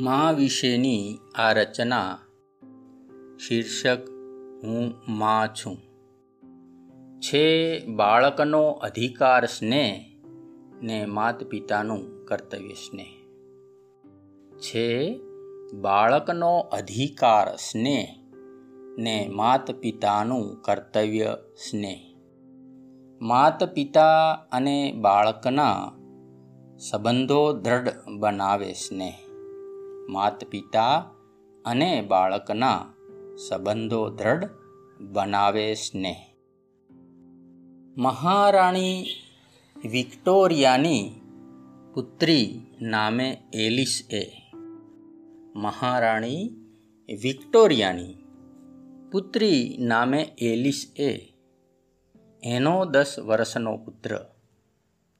મા વિશેની આ રચના શીર્ષક હું મા છું. છે બાળકનો અધિકાર સ્નેહ ને માત પિતાનું કર્તવ્ય સ્નેહ. છે બાળકનો અધિકાર સ્નેહ ને માત પિતાનું કર્તવ્ય સ્નેહ. માત પિતા અને બાળકના સંબંધો દ્રઢ બનાવે સ્નેહ. માત પિતા અને બાળકના સંબંધો દ્રઢ બનાવે સ્નેહ. મહારાણી વિક્ટોરિયાની પુત્રી નામે એલિસ. એ મહારાણી વિક્ટોરિયાની પુત્રી નામે એલિસ. એ એનો દસ વર્ષનો પુત્ર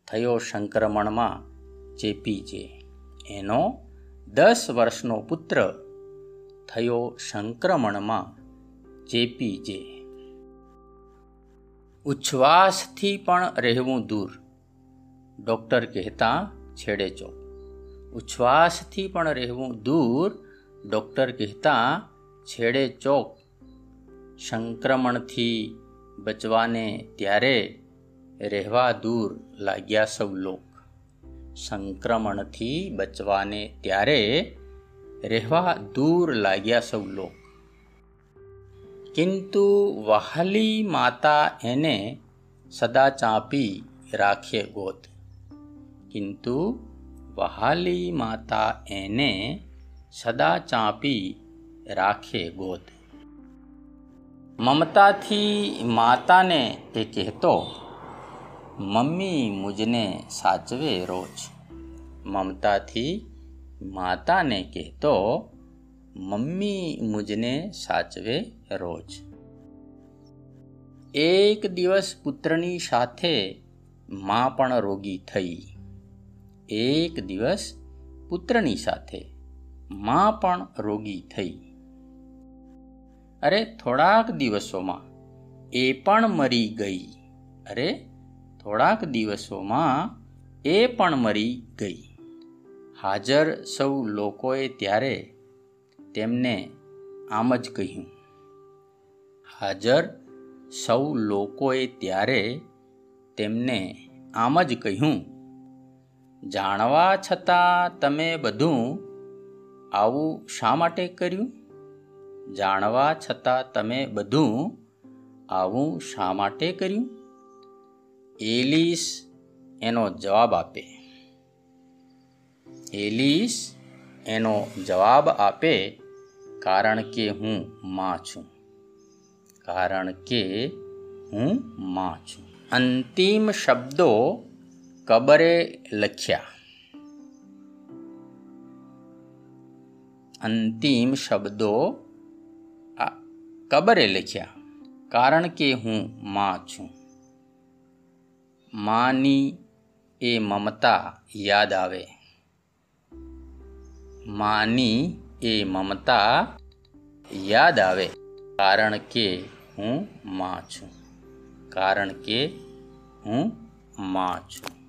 થયો સંક્રમણમાં ચેપી જે. એનો દસ વર્ષનો પુત્ર થયો સંક્રમણમાં ચેપી ઉચ્છ્વાસથી પણ રહેવું દૂર, ડૉક્ટર કહેતા છેડે ચો ઉચ્છ્વાસથી પણ રહેવું દૂર, ડૉક્ટર કહેતા છેડે ચોક સંક્રમણથી બચવાને ત્યારે રહેવા દૂર લાગ્યા સૌ લોક. સંક્રમણથી બચવાને ત્યારે રહેવા દૂર લાગ્યા સૌ લોક. કિંતુ વહાલી માતા એને સદા ચાંપી રાખે ગોત. કિંતુ વહાલી માતા એને સદા ચાંપી રાખે ગોત. મમતાથી માતાને તે કહેતો મમ્મી મુજને સાચવે રોજ. મમતાથી માતાને કહેતો, મમ્મી મુજને સાચવે રોજ. એક દિવસ પુત્રની સાથે મા પણ રોગી થઈ. એક દિવસ પુત્રની સાથે મા પણ રોગી થઈ. અરે, થોડાક દિવસોમાં એ પણ મરી ગઈ. અરે થોડાક દિવસોમાં એ પણ મરી ગઈ. હાજર સૌ લોકોએ ત્યારે તેમને આમ જ કહ્યું, હાજર સૌ લોકોએ ત્યારે તેમને આમ જ કહ્યું, જાણવા છતાં તમે બધું આવું શા માટે કર્યું? જાણવા છતાં તમે બધું આવું શા માટે કર્યું? એલિસ એનો જવાબ આપે. એલિસ એનો જવાબ આપે કારણ કે હું માં છું. કારણ કે હું માં છું. અંતિમ શબ્દો કબરે લખ્યા. અંતિમ શબ્દો કબરે લખ્યા. કારણ કે હું માં છું. માની એ મમતા યાદ આવે. માની એ મમતા યાદ આવે કારણ કે હું માં છું. કારણ કે હું માં છું.